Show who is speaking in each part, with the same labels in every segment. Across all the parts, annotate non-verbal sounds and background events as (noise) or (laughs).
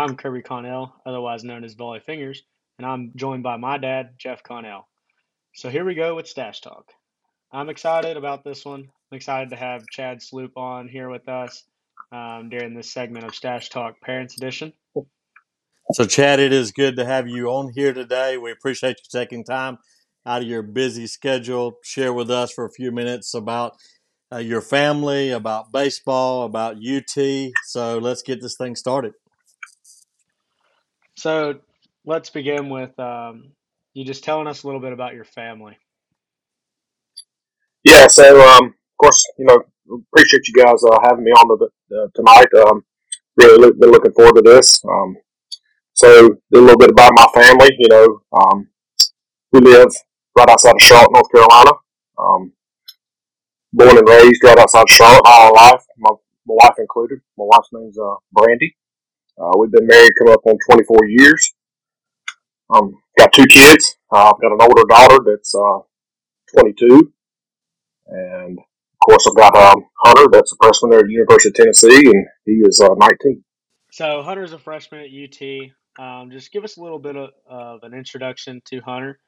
Speaker 1: I'm Kirby Connell, otherwise known as Volley Fingers, and I'm joined by my dad, Jeff Connell. So here we go with Stache Talk. I'm excited about this one. I'm excited to have Chad Sloop on here with us um, during this segment of Stache Talk Parents Edition.
Speaker 2: So, Chad, it is good to have you on here today. We appreciate you taking time out of your busy schedule, share with us for a few minutes about uh, your family, about baseball, about UT. So, let's get this thing started.
Speaker 1: So, let's begin with um, you just telling us a little bit about your family.
Speaker 3: Yeah, so um, of course, you know, appreciate you guys uh, having me on the, uh, tonight. Um, really look, been looking forward to this. Um, so, a little bit about my family. You know, um, we live right outside of Charlotte, North Carolina. Um, born and raised right outside of Charlotte all our life, my, my wife included. My wife's name's uh, Brandy. Uh, we've been married coming up on 24 years. Um, got two kids. Uh, I've got an older daughter that's uh, 22, and of course I've got um, Hunter that's a freshman there at the University of Tennessee, and he is uh, 19.
Speaker 1: So Hunter's a freshman at UT. Um, just give us a little bit of, of, an introduction to Hunter,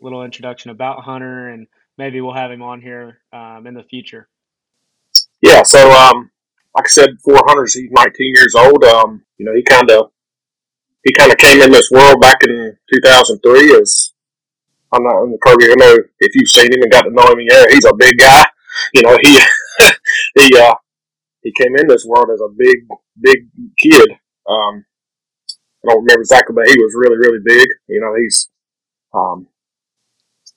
Speaker 1: a little introduction about Hunter, and maybe we'll have him on here um, in the future.
Speaker 3: Yeah, so um, like I said before, Hunter's he's 19 years old. Um, you know, he kind of he kind of came in this world back in 2003 as I'm not in the Kirby. I know if you've seen him and got to know him, yeah, he's a big guy. (laughs) You know, he (laughs) he uh, he came in this world as a big big kid. Um, I don't remember exactly, but he was really really big. You know, he's um,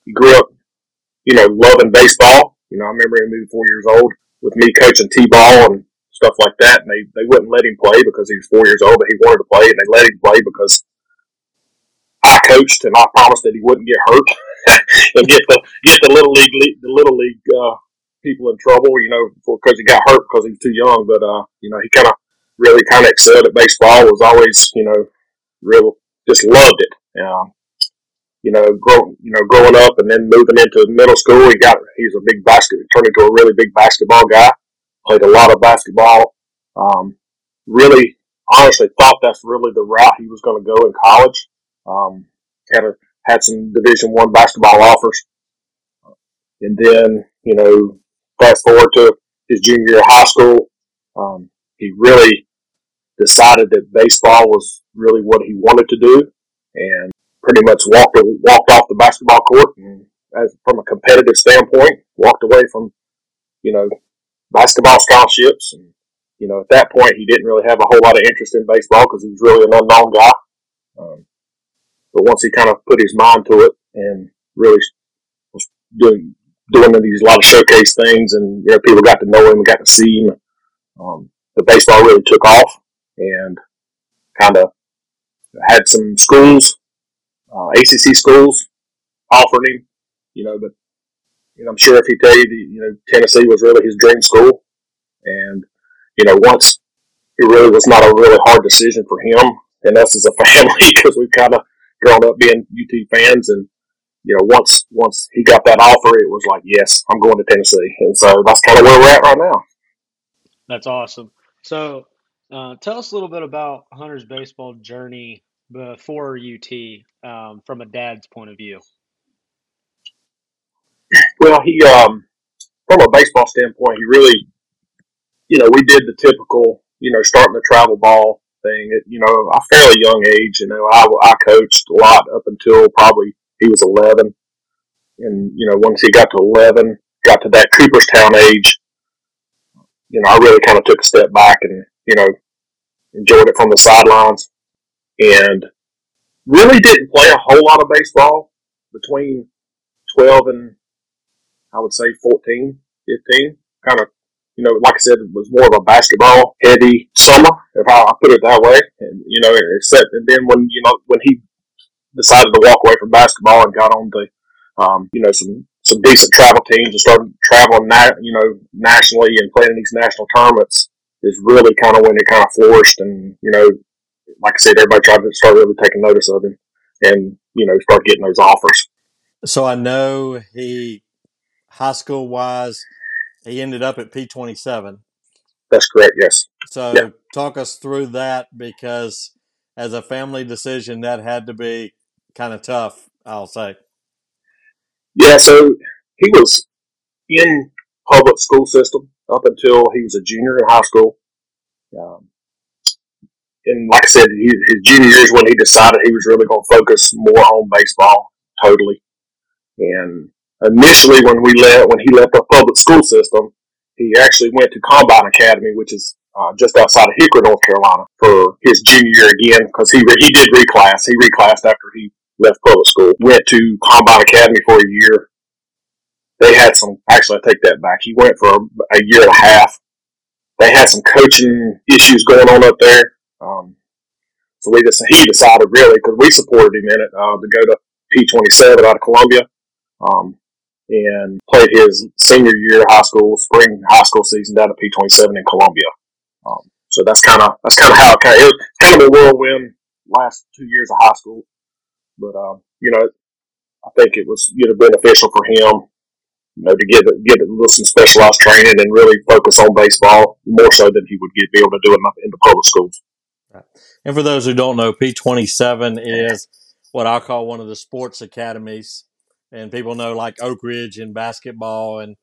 Speaker 3: he grew up, you know, loving baseball. You know, I remember him being four years old with me coaching t-ball and stuff like that, and they, they wouldn't let him play because he was four years old, but he wanted to play, and they let him play because I coached and I promised that he wouldn't get hurt (laughs) and get the get the little league the little league uh, people in trouble, you know, because he got hurt because he was too young. But uh, you know, he kind of really kind of excelled at baseball. Was always you know real just loved it. Um, you know, grow, you know, growing up and then moving into middle school, he got he was a big basket, turned into a really big basketball guy played a lot of basketball. Um, really, honestly, thought that's really the route he was going to go in college. Um, kind of had some Division One basketball offers, and then you know, fast forward to his junior year of high school, um, he really decided that baseball was really what he wanted to do, and pretty much walked walked off the basketball court and as from a competitive standpoint, walked away from you know basketball scholarships. And, you know, at that point, he didn't really have a whole lot of interest in baseball because he was really an unknown guy. Um, but once he kind of put his mind to it and really was doing doing these a lot of showcase things, and you know, people got to know him, and got to see him. Um, the baseball really took off, and kind of had some schools, uh, ACC schools, offered him, you know, but and I'm sure if he tell you, you know, Tennessee was really his dream school, and you know, once it really was not a really hard decision for him and us as a (laughs) family because we've kind of grown up being UT fans, and you know, once once he got that offer, it was like, yes, I'm going to Tennessee, and so that's kind of where we're at right now.
Speaker 1: That's awesome. So, uh, tell us a little bit about Hunter's baseball journey before UT um, from a dad's point of view.
Speaker 3: Well, he, um, from a baseball standpoint, he really, you know, we did the typical, you know, starting the travel ball thing at, you know, a fairly young age. You know, I, I coached a lot up until probably he was 11. And, you know, once he got to 11, got to that Cooperstown age, you know, I really kind of took a step back and, you know, enjoyed it from the sidelines and really didn't play a whole lot of baseball between 12 and I would say 14, 15. Kind of, you know, like I said, it was more of a basketball heavy summer, if I, put it that way. And, you know, except, and then when, you know, when he decided to walk away from basketball and got on to, um, you know, some, some decent travel teams and started traveling, na- you know, nationally and playing in these national tournaments is really kind of when it kind of flourished. And, you know, like I said, everybody tried to start really taking notice of him and, you know, start getting those offers.
Speaker 2: So I know he high school wise, he ended up at P27.
Speaker 3: That's correct, yes.
Speaker 2: So yeah. talk us through that because as a family decision, that had to be kind of tough. I'll say.
Speaker 3: Yeah, so he was in public school system up until he was a junior in high school. Um, and like I said, he, his junior years when he decided he was really going to focus more on baseball totally. And initially, when we left, when he left the public school system, he actually went to Combine Academy, which is uh, just outside of Hickory, North Carolina, for his junior year again because he he did reclass. He reclassed after he left public school. Went to Combine Academy for a year. They had some. Actually, I take that back. He went for a year and a half. They had some coaching issues going on up there. Um, so we just he decided really because we supported him in it uh, to go to P27 out of Columbia. Um, and played his senior year high school, spring high school season down at P27 in Columbia. Um, so that's kind of that's kind of how it kind of, kind of a whirlwind last two years of high school. But um, you know, I think it was you know beneficial for him, you know, to get get a little some specialized training and really focus on baseball more so than he would get be able to do it in the public schools.
Speaker 2: And for those who don't know, P27 is what I call one of the sports academies and people know like Oak Ridge in basketball and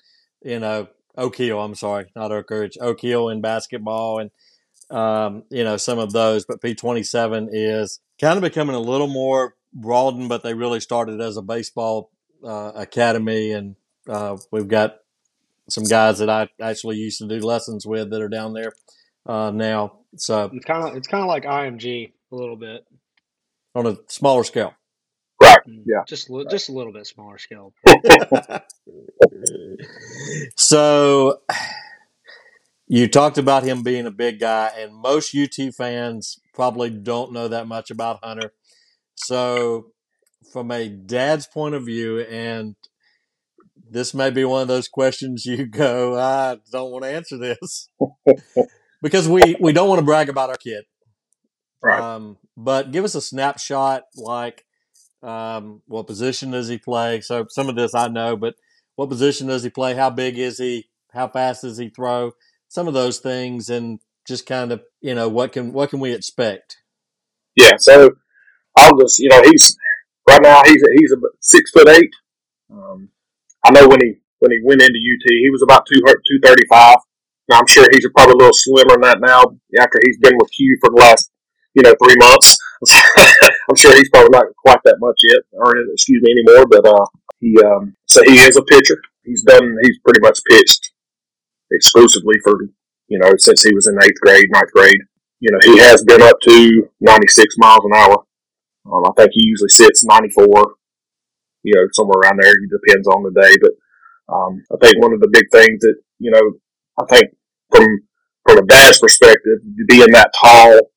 Speaker 2: you know Oak Hill. I'm sorry, not Oak Ridge, Oak Hill in basketball and um, you know some of those. But P27 is kind of becoming a little more broadened, but they really started as a baseball uh, academy, and uh, we've got some guys that I actually used to do lessons with that are down there uh, now. So
Speaker 1: it's kind of it's kind of like IMG a little bit
Speaker 2: on a smaller scale.
Speaker 3: Right. Mm. Yeah.
Speaker 1: Just right. just a little bit smaller scale. (laughs)
Speaker 2: so (sighs) you talked about him being a big guy, and most UT fans probably don't know that much about Hunter. So, from a dad's point of view, and this may be one of those questions you (laughs) go, I don't want to answer this (laughs) because we we don't want to brag about our kid.
Speaker 3: Right.
Speaker 2: Um, but give us a snapshot, like um, what position does he play? So some of this I know, but what position does he play? How big is he? How fast does he throw? Some of those things, and just kind of you know what can what can we expect?
Speaker 3: Yeah, so I'll just you know he's right now he's he's a six foot eight. Um, I know when he when he went into UT he was about two two thirty five. Now I'm sure he's probably a little slimmer than that now after he's been with Q for the last you know three months. (laughs) I'm sure he's probably not quite that much yet, or excuse me anymore. But uh, he um, so he is a pitcher. He's done. He's pretty much pitched exclusively for you know since he was in eighth grade, ninth grade. You know he has been up to 96 miles an hour. Um, I think he usually sits 94. You know somewhere around there. It depends on the day, but um, I think one of the big things that you know I think from from a dad's perspective, being that tall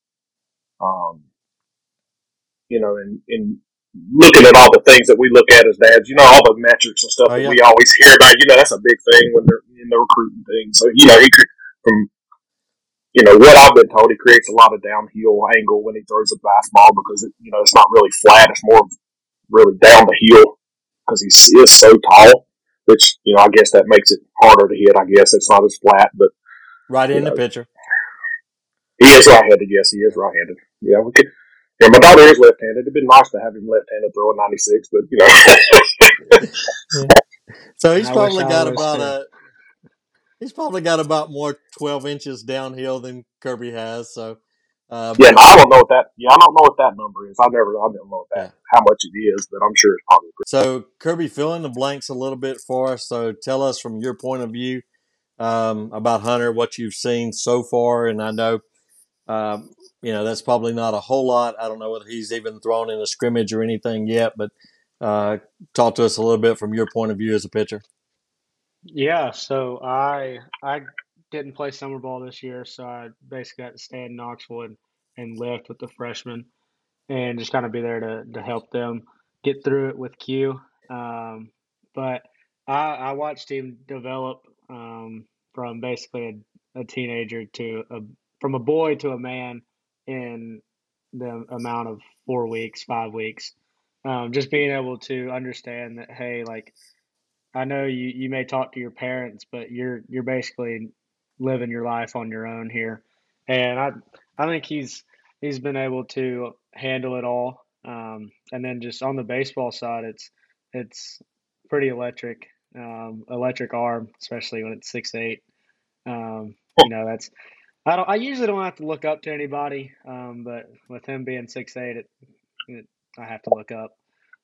Speaker 3: um, you know, and, and looking at all the things that we look at as dads, you know, all the metrics and stuff oh, yeah. that we always hear about, you know, that's a big thing when they're in the recruiting thing. So, you know, he from, you know, what I've been told, he creates a lot of downhill angle when he throws a fastball because, it, you know, it's not really flat. It's more really down the hill because he is so tall, which, you know, I guess that makes it harder to hit. I guess it's not as flat, but.
Speaker 2: Right in know, the pitcher.
Speaker 3: He is right-handed. Yes, he is right-handed. Yeah, we could. Yeah, my daughter is left-handed. It'd been nice to have him left-handed throwing 96, but you
Speaker 2: know. (laughs) so he's I probably got about a. He's probably got about more 12 inches downhill than Kirby has. So.
Speaker 3: Uh, yeah, no, I don't know what that. Yeah, I don't know what that number is. I never, I don't know that yeah. how much it is, but I'm sure it's probably. Pretty
Speaker 2: so Kirby, fill in the blanks a little bit for us. So tell us from your point of view um, about Hunter, what you've seen so far, and I know um, you know, that's probably not a whole lot. I don't know whether he's even thrown in a scrimmage or anything yet, but uh, talk to us a little bit from your point of view as a pitcher.
Speaker 1: Yeah, so I I didn't play summer ball this year, so I basically got to stay in Knoxville and, and lift with the freshmen and just kind of be there to, to help them get through it with Q. Um, but I, I watched him develop um, from basically a, a teenager to a from a boy to a man in the amount of four weeks, five weeks. Um, just being able to understand that, hey, like I know you, you may talk to your parents, but you're you're basically living your life on your own here. And I I think he's he's been able to handle it all. Um, and then just on the baseball side, it's it's pretty electric, um, electric arm, especially when it's six eight. Um, you know, that's I don't. I usually don't have to look up to anybody, um, but with him being six eight, it, it, I have to look up.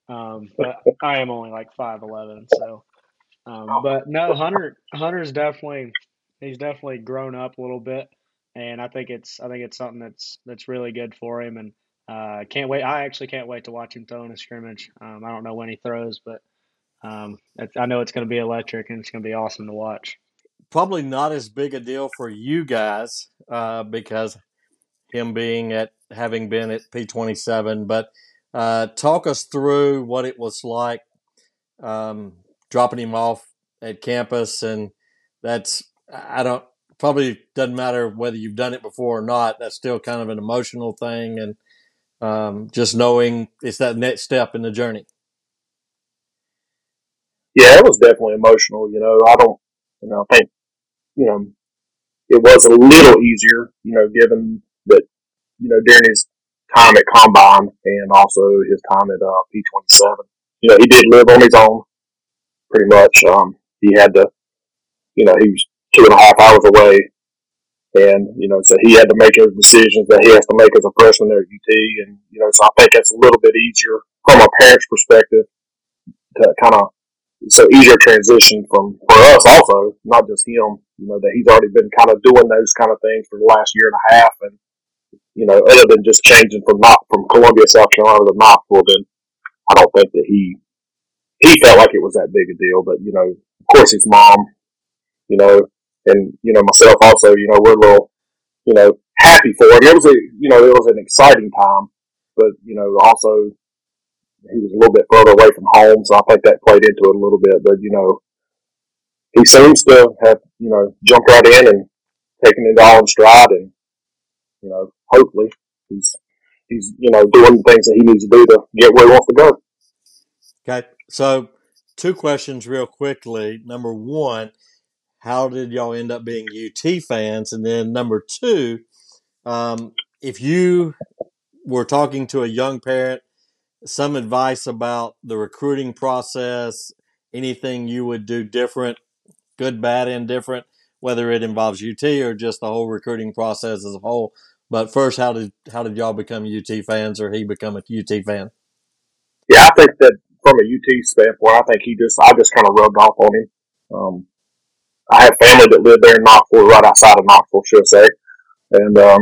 Speaker 1: Um, but I am only like five eleven, so. Um, but no, Hunter Hunter's definitely he's definitely grown up a little bit, and I think it's I think it's something that's that's really good for him, and uh, can't wait. I actually can't wait to watch him throw in a scrimmage. Um, I don't know when he throws, but um, I know it's going to be electric and it's going to be awesome to watch
Speaker 2: probably not as big a deal for you guys uh, because him being at having been at P27. But uh, talk us through what it was like um, dropping him off at campus, and that's I don't probably doesn't matter whether you've done it before or not. That's still kind of an emotional thing, and um, just knowing it's that next step in the journey.
Speaker 3: Yeah, it was definitely emotional. You know, I don't, you know, I think you know, it was a little easier, you know, given that, you know, during his time at Combine and also his time at uh, P27, you know, he did live on his own pretty much. Um, he had to, you know, he was two and a half hours away. And, you know, so he had to make his decisions that he has to make as a freshman there at UT. And, you know, so I think that's a little bit easier from a parent's perspective to kind of so easier transition from for us also, not just him. You know that he's already been kind of doing those kind of things for the last year and a half, and you know, other than just changing from not from Columbia, South Carolina to Knoxville, then I don't think that he he felt like it was that big a deal. But you know, of course, his mom, you know, and you know myself also, you know, we're a little, you know, happy for him. It was a you know, it was an exciting time, but you know, also he was a little bit further away from home, so I think that played into it a little bit. But you know, he seems to have you know jumped right in and taken it all in stride, and you know, hopefully he's he's you know doing the things that he needs to do to get where he wants to go.
Speaker 2: Okay, so two questions real quickly. Number one, how did y'all end up being UT fans? And then number two, um, if you were talking to a young parent some advice about the recruiting process, anything you would do different, good, bad, indifferent, whether it involves UT or just the whole recruiting process as a whole. But first, how did how did y'all become UT fans, or he become a UT fan?
Speaker 3: Yeah, I think that from a UT standpoint, I think he just I just kind of rubbed off on him. Um, I have family that lived there in Knoxville, right outside of Knoxville, should I say, and um,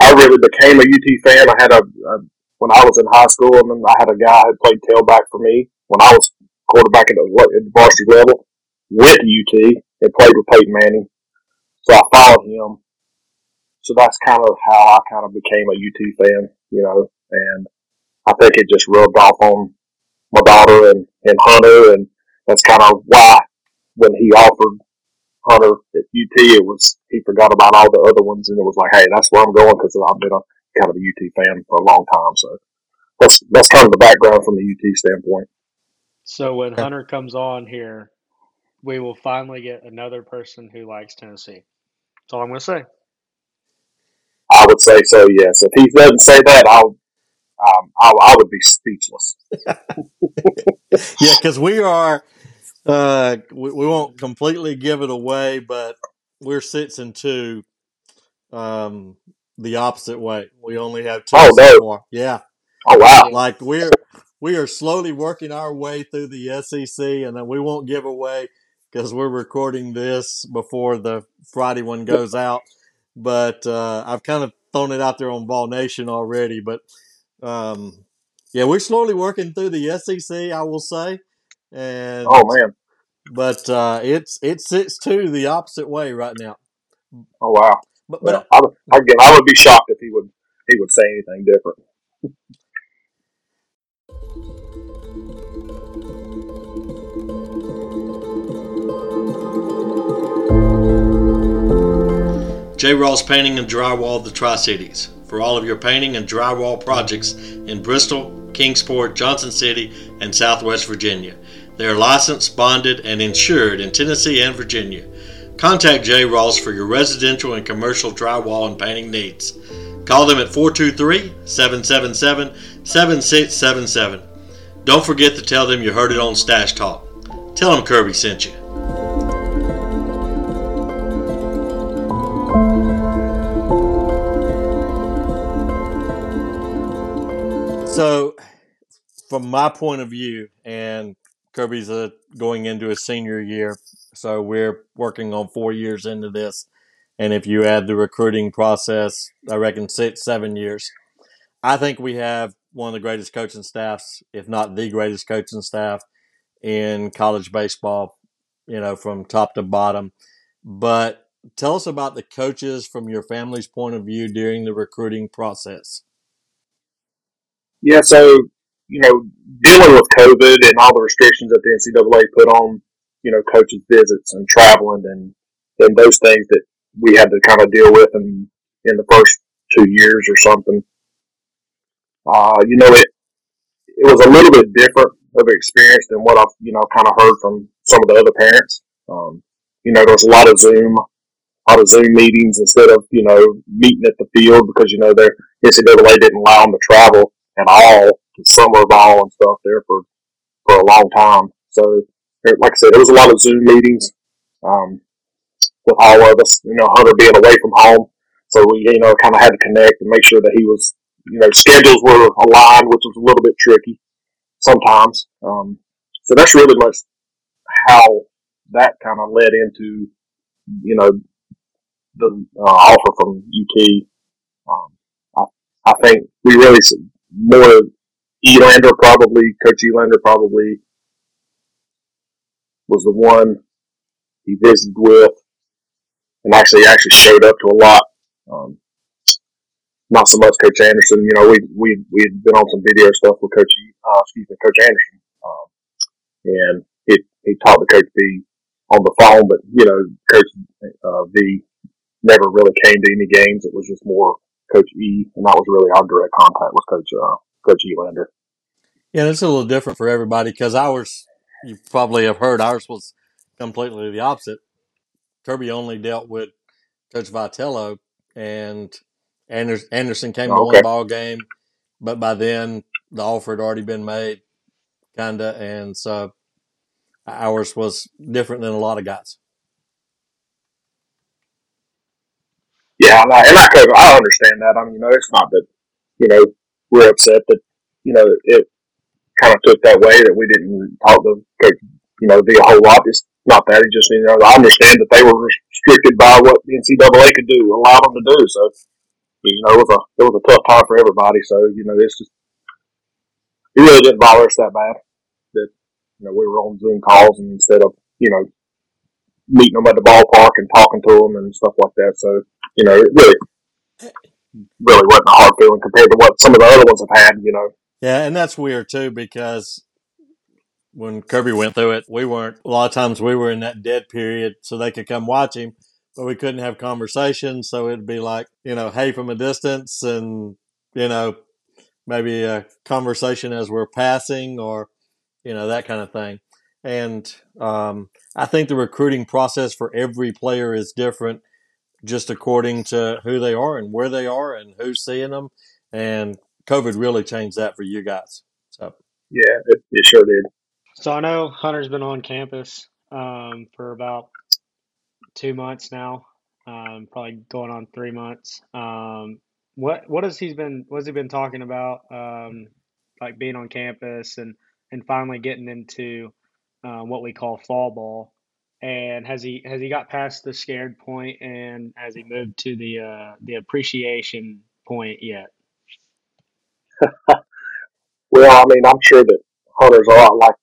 Speaker 3: I really became a UT fan. I had a, a when I was in high school, and then I had a guy who played tailback for me when I was quarterback at the, varsity level. with UT and played with Peyton Manning, so I followed him. So that's kind of how I kind of became a UT fan, you know. And I think it just rubbed off on my daughter and, and Hunter, and that's kind of why when he offered Hunter at UT, it was he forgot about all the other ones, and it was like, hey, that's where I'm going because I've been a kind of a UT fan for a long time. So that's that's kind of the background from the UT standpoint.
Speaker 1: So when okay. Hunter comes on here, we will finally get another person who likes Tennessee. That's all I'm going to say.
Speaker 3: I would say so. Yes. If he doesn't say that, I'll. Um, I, I would be speechless. (laughs)
Speaker 2: yeah, because we are. Uh, we, we won't completely give it away, but we're six and two. Um, the opposite way. We only have two oh, so far. Yeah.
Speaker 3: Oh wow!
Speaker 2: Like we're we are slowly working our way through the SEC, and then we won't give away because we're recording this before the Friday one goes out. But uh, I've kind of thrown it out there on Vol Nation already. But um, yeah, we're slowly working through the SEC. I will say. And
Speaker 3: oh man!
Speaker 2: But uh, it's it sits to the opposite way right now.
Speaker 3: Oh wow! But, but I, again, I would be shocked if he would he would say anything different.
Speaker 2: J. Ross Painting and Drywall of the Tri Cities for all of your painting and drywall projects in Bristol, Kingsport, Johnson City, and Southwest Virginia. They are licensed, bonded, and insured in Tennessee and Virginia. Contact J. Ross for your residential and commercial drywall and painting needs. Call them at 423 777 7677. Don't forget to tell them you heard it on Stache Talk. Tell them Kirby sent you. So, from my point of view, and Kirby's uh, going into his senior year, so we're working on four years into this. And if you add the recruiting process, I reckon six, seven years. I think we have one of the greatest coaching staffs, if not the greatest coaching staff in college baseball, you know, from top to bottom. But tell us about the coaches from your family's point of view during the recruiting process.
Speaker 3: Yeah, so you know, dealing with COVID and all the restrictions that the NCAA put on, you know, coaches' visits and traveling and and those things that we had to kind of deal with in in the first two years or something. Uh, you know, it it was a little bit different of an experience than what I've you know kind of heard from some of the other parents. Um, you know, there was a lot of Zoom, a lot of Zoom meetings instead of you know meeting at the field because you know the NCAA didn't allow them to travel at all to summer ball and stuff there for for a long time. So, like I said, there was a lot of Zoom meetings um, with all of us. You know, Hunter being away from home, so we you know kind of had to connect and make sure that he was you know schedules were aligned, which was a little bit tricky sometimes. Um, so that's really much how that kind of led into you know the uh, offer from UT. Um, I, I think we really more Elander probably, Coach Elander probably was the one he visited with and actually actually showed up to a lot. Um, not so much Coach Anderson. You know, we we we had been on some video stuff with Coach uh, excuse me, Coach Anderson, um, and he he talked to Coach V on the phone, but you know, Coach uh, V never really came to any games. It was just more Coach E, and that was really our direct contact with Coach uh, Coach Elander.
Speaker 2: Yeah, it's a little different for everybody because ours, you probably have heard, ours was completely the opposite. Kirby only dealt with Coach Vitello, and Anderson came to okay. one ball game, but by then the offer had already been made, kinda, and so ours was different than a lot of guys.
Speaker 3: Yeah, and I, and I, I understand that. I mean, you know, it's not that you know we're upset that you know it kind of took that way that we didn't talk to coach, you know, the whole lot. It's not that. It just, you know, I understand that they were restricted by what the NCAA could do, allow them to do. So, you know, it was a, it was a tough time for everybody. So, you know, this just, it really didn't bother us that bad that, you know, we were on Zoom calls and instead of, you know, meeting them at the ballpark and talking to them and stuff like that. So, you know, it really, really wasn't a hard feeling compared to what some of the other ones have had, you know.
Speaker 2: Yeah, and that's weird too because when Kirby went through it, we weren't. A lot of times we were in that dead period, so they could come watch him, but we couldn't have conversations. So it'd be like you know, hey from a distance, and you know, maybe a conversation as we're passing, or you know, that kind of thing. And um, I think the recruiting process for every player is different, just according to who they are and where they are and who's seeing them. And COVID really changed that for you guys. So
Speaker 3: yeah, it, it sure did.
Speaker 1: So I know Hunter's been on campus um, for about two months now, um, probably going on three months. Um, what what has he been what has he been talking about? Um, like being on campus and and finally getting into uh, what we call fall ball. And has he has he got past the scared point and has he moved to the uh, the appreciation point yet? (laughs)
Speaker 3: well, I mean, I'm sure that Hunter's a lot like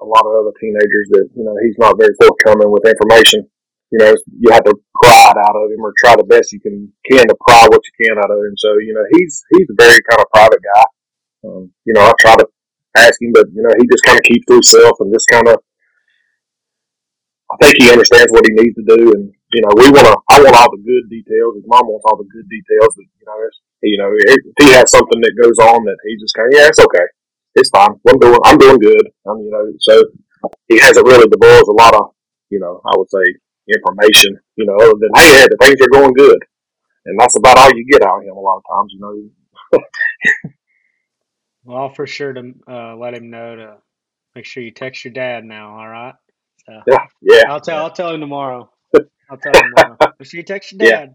Speaker 3: a lot of other teenagers that, you know, he's not very forthcoming with information. You know, you have to pry it out of him or try the best you can can to pry what you can out of him. So, you know, he's he's a very kind of private guy. Um, you know, I try to ask him, but you know, he just kind of keeps to himself and just kind of. I think he understands what he needs to do, and you know, we want to. I want all the good details. His mom wants all the good details, but you know, you know, if he has something that goes on that he just kind of, yeah, it's okay, it's fine. I'm doing, I'm doing good. I'm, you know, so he hasn't really divulged a lot of, you know, I would say information, you know, other than hey, the things are going good, and that's about all you get out of him a lot of times, you know. (laughs)
Speaker 1: Well, I'll for sure to uh, let him know to make sure you text your dad now. All right. So (laughs)
Speaker 3: yeah, yeah,
Speaker 1: I'll tell I'll tell him tomorrow. (laughs) I'll tell him tomorrow. Make sure you text your
Speaker 3: yeah,
Speaker 1: dad.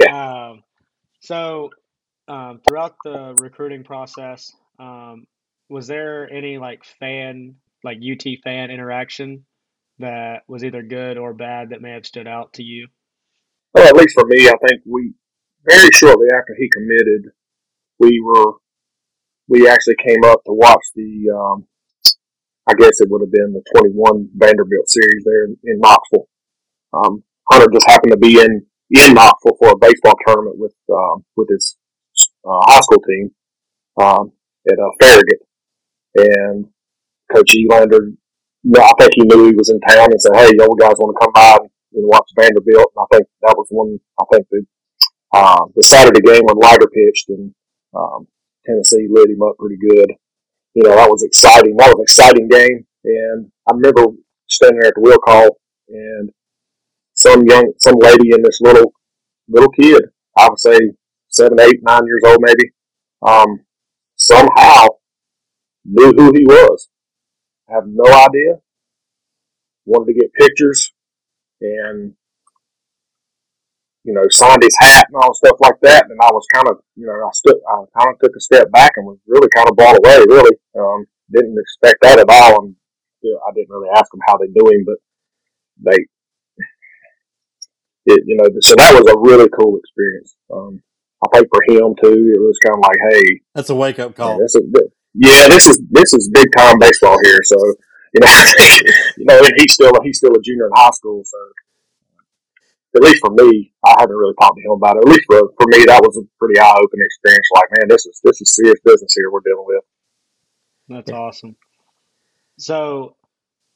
Speaker 3: yeah.
Speaker 1: Um, so um, throughout the recruiting process, um, was there any like fan like UT fan interaction that was either good or bad that may have stood out to you?
Speaker 3: Well, at least for me, I think we very shortly after he committed, we were we actually came up to watch the um, I guess it would have been the 21 Vanderbilt series there in, in Knoxville. Um, Hunter just happened to be in in Knoxville for a baseball tournament with um, with his uh, high school team um, at uh, Farragut, and Coach Elander, no, I think he knew he was in town and said, "Hey, y'all guys want to come by and you know, watch Vanderbilt?" And I think that was one. I think the uh, the Saturday game when Leiter pitched and um, Tennessee lit him up pretty good. You know, that was exciting. That was an exciting game, and I remember standing there at the wheel call and some young, some lady and this little, little kid, I would say seven, eight, nine years old maybe, um, somehow knew who he was. I have no idea. Wanted to get pictures and, you know, signed his hat and all stuff like that. And I was kind of, you know, I stood, I kind of took a step back and was really kind of blown away, really. Um, didn't expect that at all. And you know, I didn't really ask them how they him, but they, it, you know, so that was a really cool experience. Um, I think for him too, it was kind of like, hey,
Speaker 2: That's a wake up call.
Speaker 3: is yeah, this is this is big time baseball here. So you know, (laughs) you know, he's still he's still a junior in high school. So at least for me, I haven't really talked to him about it. At least for for me, that was a pretty eye opening experience. Like, man, this is this is serious business here we're dealing with.
Speaker 1: That's awesome. So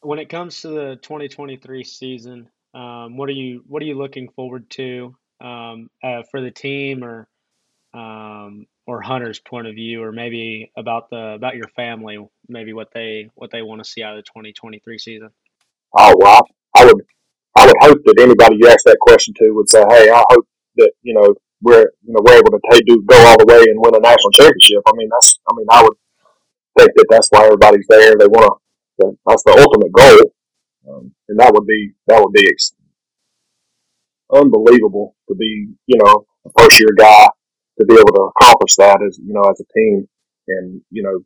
Speaker 1: when it comes to the 2023 season, um, what are you what are you looking forward to um, uh, for the team or um, or Hunter's point of view, or maybe about the about your family, maybe what they what they want to see out of the 2023 season?
Speaker 3: Oh well, I, I would I would hope that anybody you ask that question to would say, hey, I hope that you know we're you know we're able to take, do go all the way and win a national championship. I mean that's I mean I would think that that's why everybody's there. They want to that's the ultimate goal, um, and that would be that would be ex- unbelievable to be you know a first year guy to be able to accomplish that as you know as a team, and you know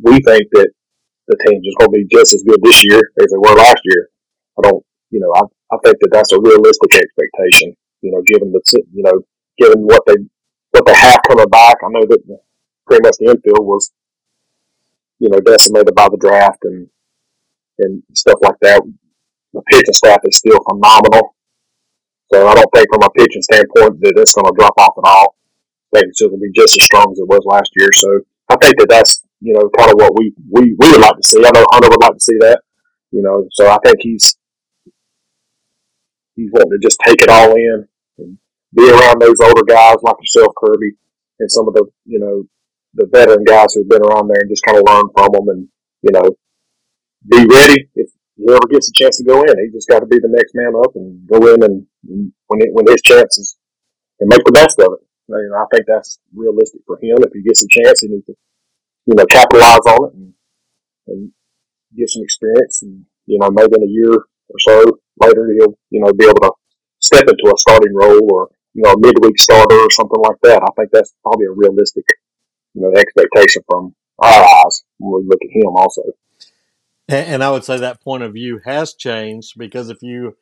Speaker 3: we think that the team's just going to be just as good this year as they were last year. I don't, you know, I, I think that that's a realistic expectation. You know, given the, you know, given what they what they have coming back. I know that pretty much the infield was, you know, decimated by the draft and and stuff like that. The pitching staff is still phenomenal. So I don't think from a pitching standpoint that it's going to drop off at all. I think it's going to be just as strong as it was last year. So I think that that's you know kind of what we we we would like to see. I know Hunter would like to see that. You know, so I think he's he's wanting to just take it all in and be around those older guys like yourself, Kirby, and some of the you know the veteran guys who've been around there and just kind of learn from them and you know be ready if he ever gets a chance to go in. He just got to be the next man up and go in and, and when it, when his chances and make the best of it. You know, I think that's realistic for him. If he gets a chance, he needs to you know capitalize on it and, and get some experience and you know maybe in a year or so later he'll you know be able to step into a starting role or you know a midweek starter or something like that. I think that's probably a realistic you know expectation from our eyes when we look at him also.
Speaker 2: And, and I would say that point of view has changed because if you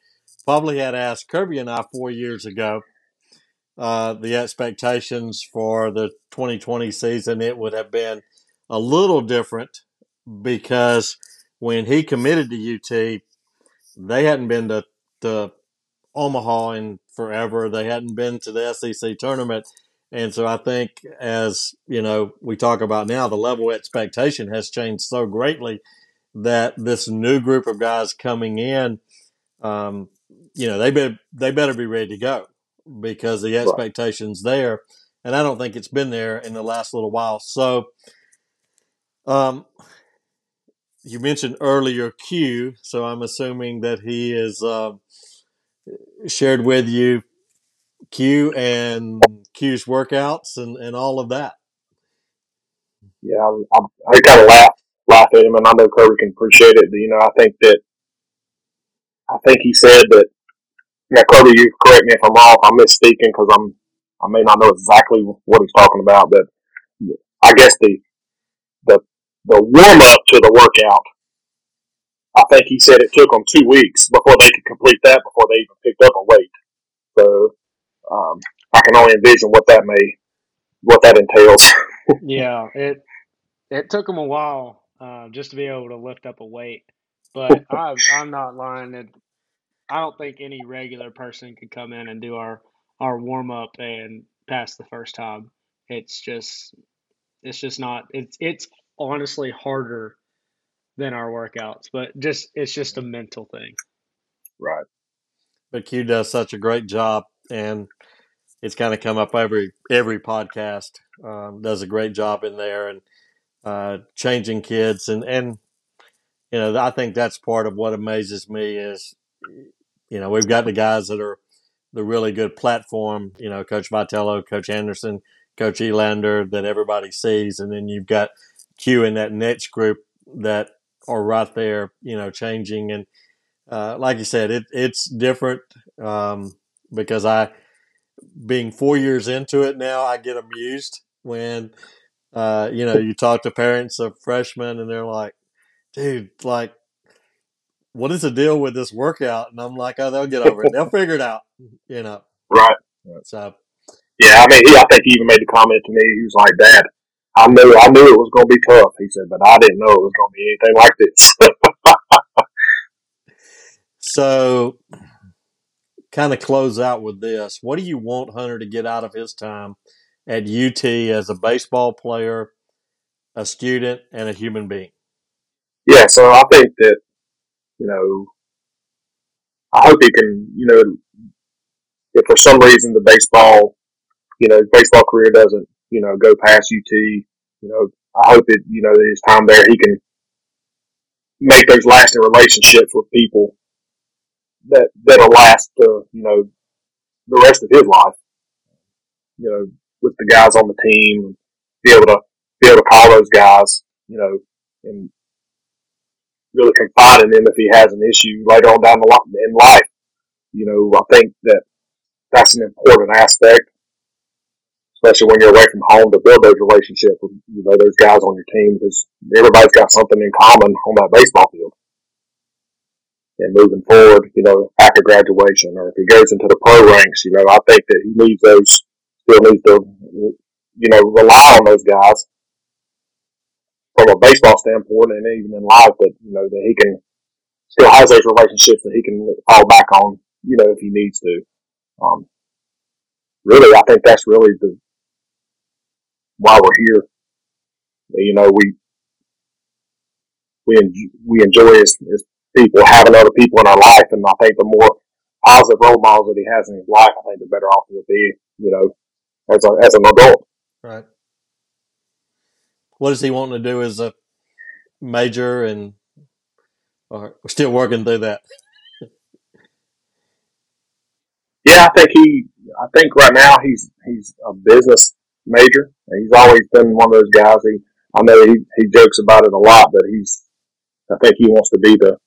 Speaker 2: probably had asked Kirby and I four years ago, uh, the expectations for the 2020 season, it would have been a little different because when he committed to UT, they hadn't been to, to Omaha in forever. They hadn't been to the SEC tournament. And so I think as, you know, we talk about now, the level of expectation has changed so greatly that this new group of guys coming in, um, you know, they better, they better be ready to go because the
Speaker 3: Right.
Speaker 2: expectations there, and I don't think it's been there in the last little while. So, um, you mentioned earlier Q, so I'm assuming that he is uh, shared with you Q and Q's workouts and, and all of that.
Speaker 3: Yeah, I, I, I kind of laugh laugh at him, and I know Kirby can appreciate it. But, you know, I think that I think he said that. Now, Kirby, you correct me if I'm wrong. I'm misspeaking because I'm I may not know exactly what he's talking about, but I guess the the the warm up to the workout. I think he said it took them two weeks before they could complete that before they even picked up a weight. So um, I can only envision what that may what that entails. (laughs)
Speaker 1: Yeah, it it took them a while uh, just to be able to lift up a weight, but I I'm not lying. It, I don't think any regular person could come in and do our our warm up and pass the first time. It's just it's just not it's it's honestly harder than our workouts, but just it's just a mental thing.
Speaker 3: right.
Speaker 2: But Q does such a great job, and it's kind of come up every every podcast. Um, does a great job in there and uh, changing kids, and and you know I think that's part of what amazes me is you know we've got the guys that are the really good platform. You know, Coach Vitello, Coach Anderson, Coach Elander that everybody sees, and then you've got Q in that niche group that are right there. You know, changing and uh, like you said, it it's different um, because I, being four years into it now, I get amused when, uh, you know, you talk to parents of freshmen and they're like, "Dude, like, what is the deal with this workout?" And I'm like, "Oh, they'll get over it. They'll (laughs) figure it out." You know.
Speaker 3: Right.
Speaker 2: So
Speaker 3: Yeah, I mean, he, I think he even made the comment to me. He was like, "Dad, I knew, I knew it was going to be tough." He said, "But I didn't know it was going to be anything like this." (laughs)
Speaker 2: so kind of close out with this. What do you want Hunter to get out of his time at UT as a baseball player, a student, and a human being?
Speaker 3: yeah, so I think that you know, I hope he can, you know, if for some reason the baseball, you know, baseball career doesn't, you know, go past UT, you know, I hope that you know his time there he can make those lasting relationships with people that that'll last, uh, you know, the rest of his life. You know, with the guys on the team, be able to be able to call those guys, you know, and really confide in him if he has an issue later on down the line in life. You know, I think that that's an important aspect, especially when you're away from home to build those relationships with you know those guys on your team because everybody's got something in common on that baseball field. And moving forward, you know, after graduation or if he goes into the pro ranks, you know, I think that he needs those, still needs to, you know, rely on those guys from a baseball standpoint and even in life that, you know, that he can still has those relationships that he can fall back on, you know, if he needs to. Um, really, I think that's really the, why we're here. You know, we, we, en- we enjoy as, as people having other people in our life. And I think the more positive role models that he has in his life, I think the better off he'll be, you know, as a, as an adult.
Speaker 2: Right. What is he wanting to do as a major and or we're still working through that?
Speaker 3: Yeah, I think he. I think right now he's he's a business major. He's always been one of those guys. He, I know he he jokes about it a lot, but he's. I think he wants to be the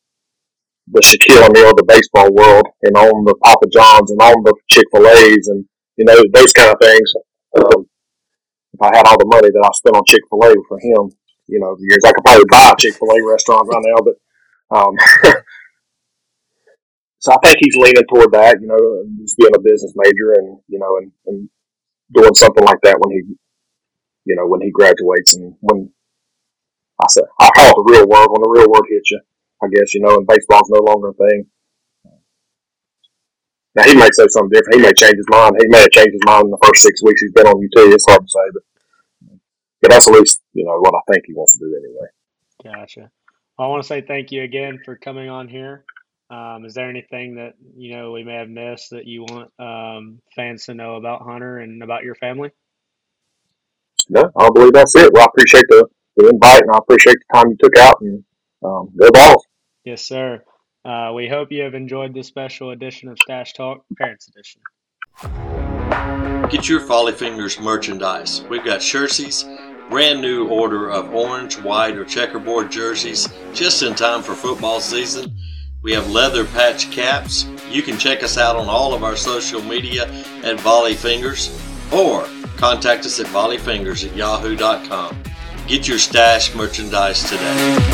Speaker 3: the Shaquille O'Neal of the baseball world, and own the Papa Johns and own the Chick Fil A's, and you know those kind of things. Um, if I had all the money that I spent on Chick Fil A for him, you know, the years I could probably buy a Chick Fil A restaurant right now, but. Um, (laughs) so I think he's leaning toward that, you know, just being a business major and, you know, and, and doing something like that when he, you know, when he graduates and when I say, I call it the real world, when the real world hits you, I guess, you know, and baseball's no longer a thing. Now he may say something different. He may change his mind. He may have changed his mind in the first six weeks he's been on UT. It's hard to say, but, but that's at least, you know, what I think he wants to do anyway.
Speaker 1: Gotcha. I want to say thank you again for coming on here. Um, is there anything that you know we may have missed that you want um, fans to know about Hunter and about your family?
Speaker 3: No, I believe that's it. Well, I appreciate the, the invite and I appreciate the time you took out and um, go Vols.
Speaker 1: Yes, sir. Uh, we hope you have enjoyed this special edition of Stache Talk Parents Edition.
Speaker 2: Get your Volley Fingers merchandise. We've got shirtsies, brand new order of orange, white, or checkerboard jerseys just in time for football season. We have leather patch caps. You can check us out on all of our social media at Volley Fingers or contact us at volleyfingers at yahoo.com. Get your Stache merchandise today.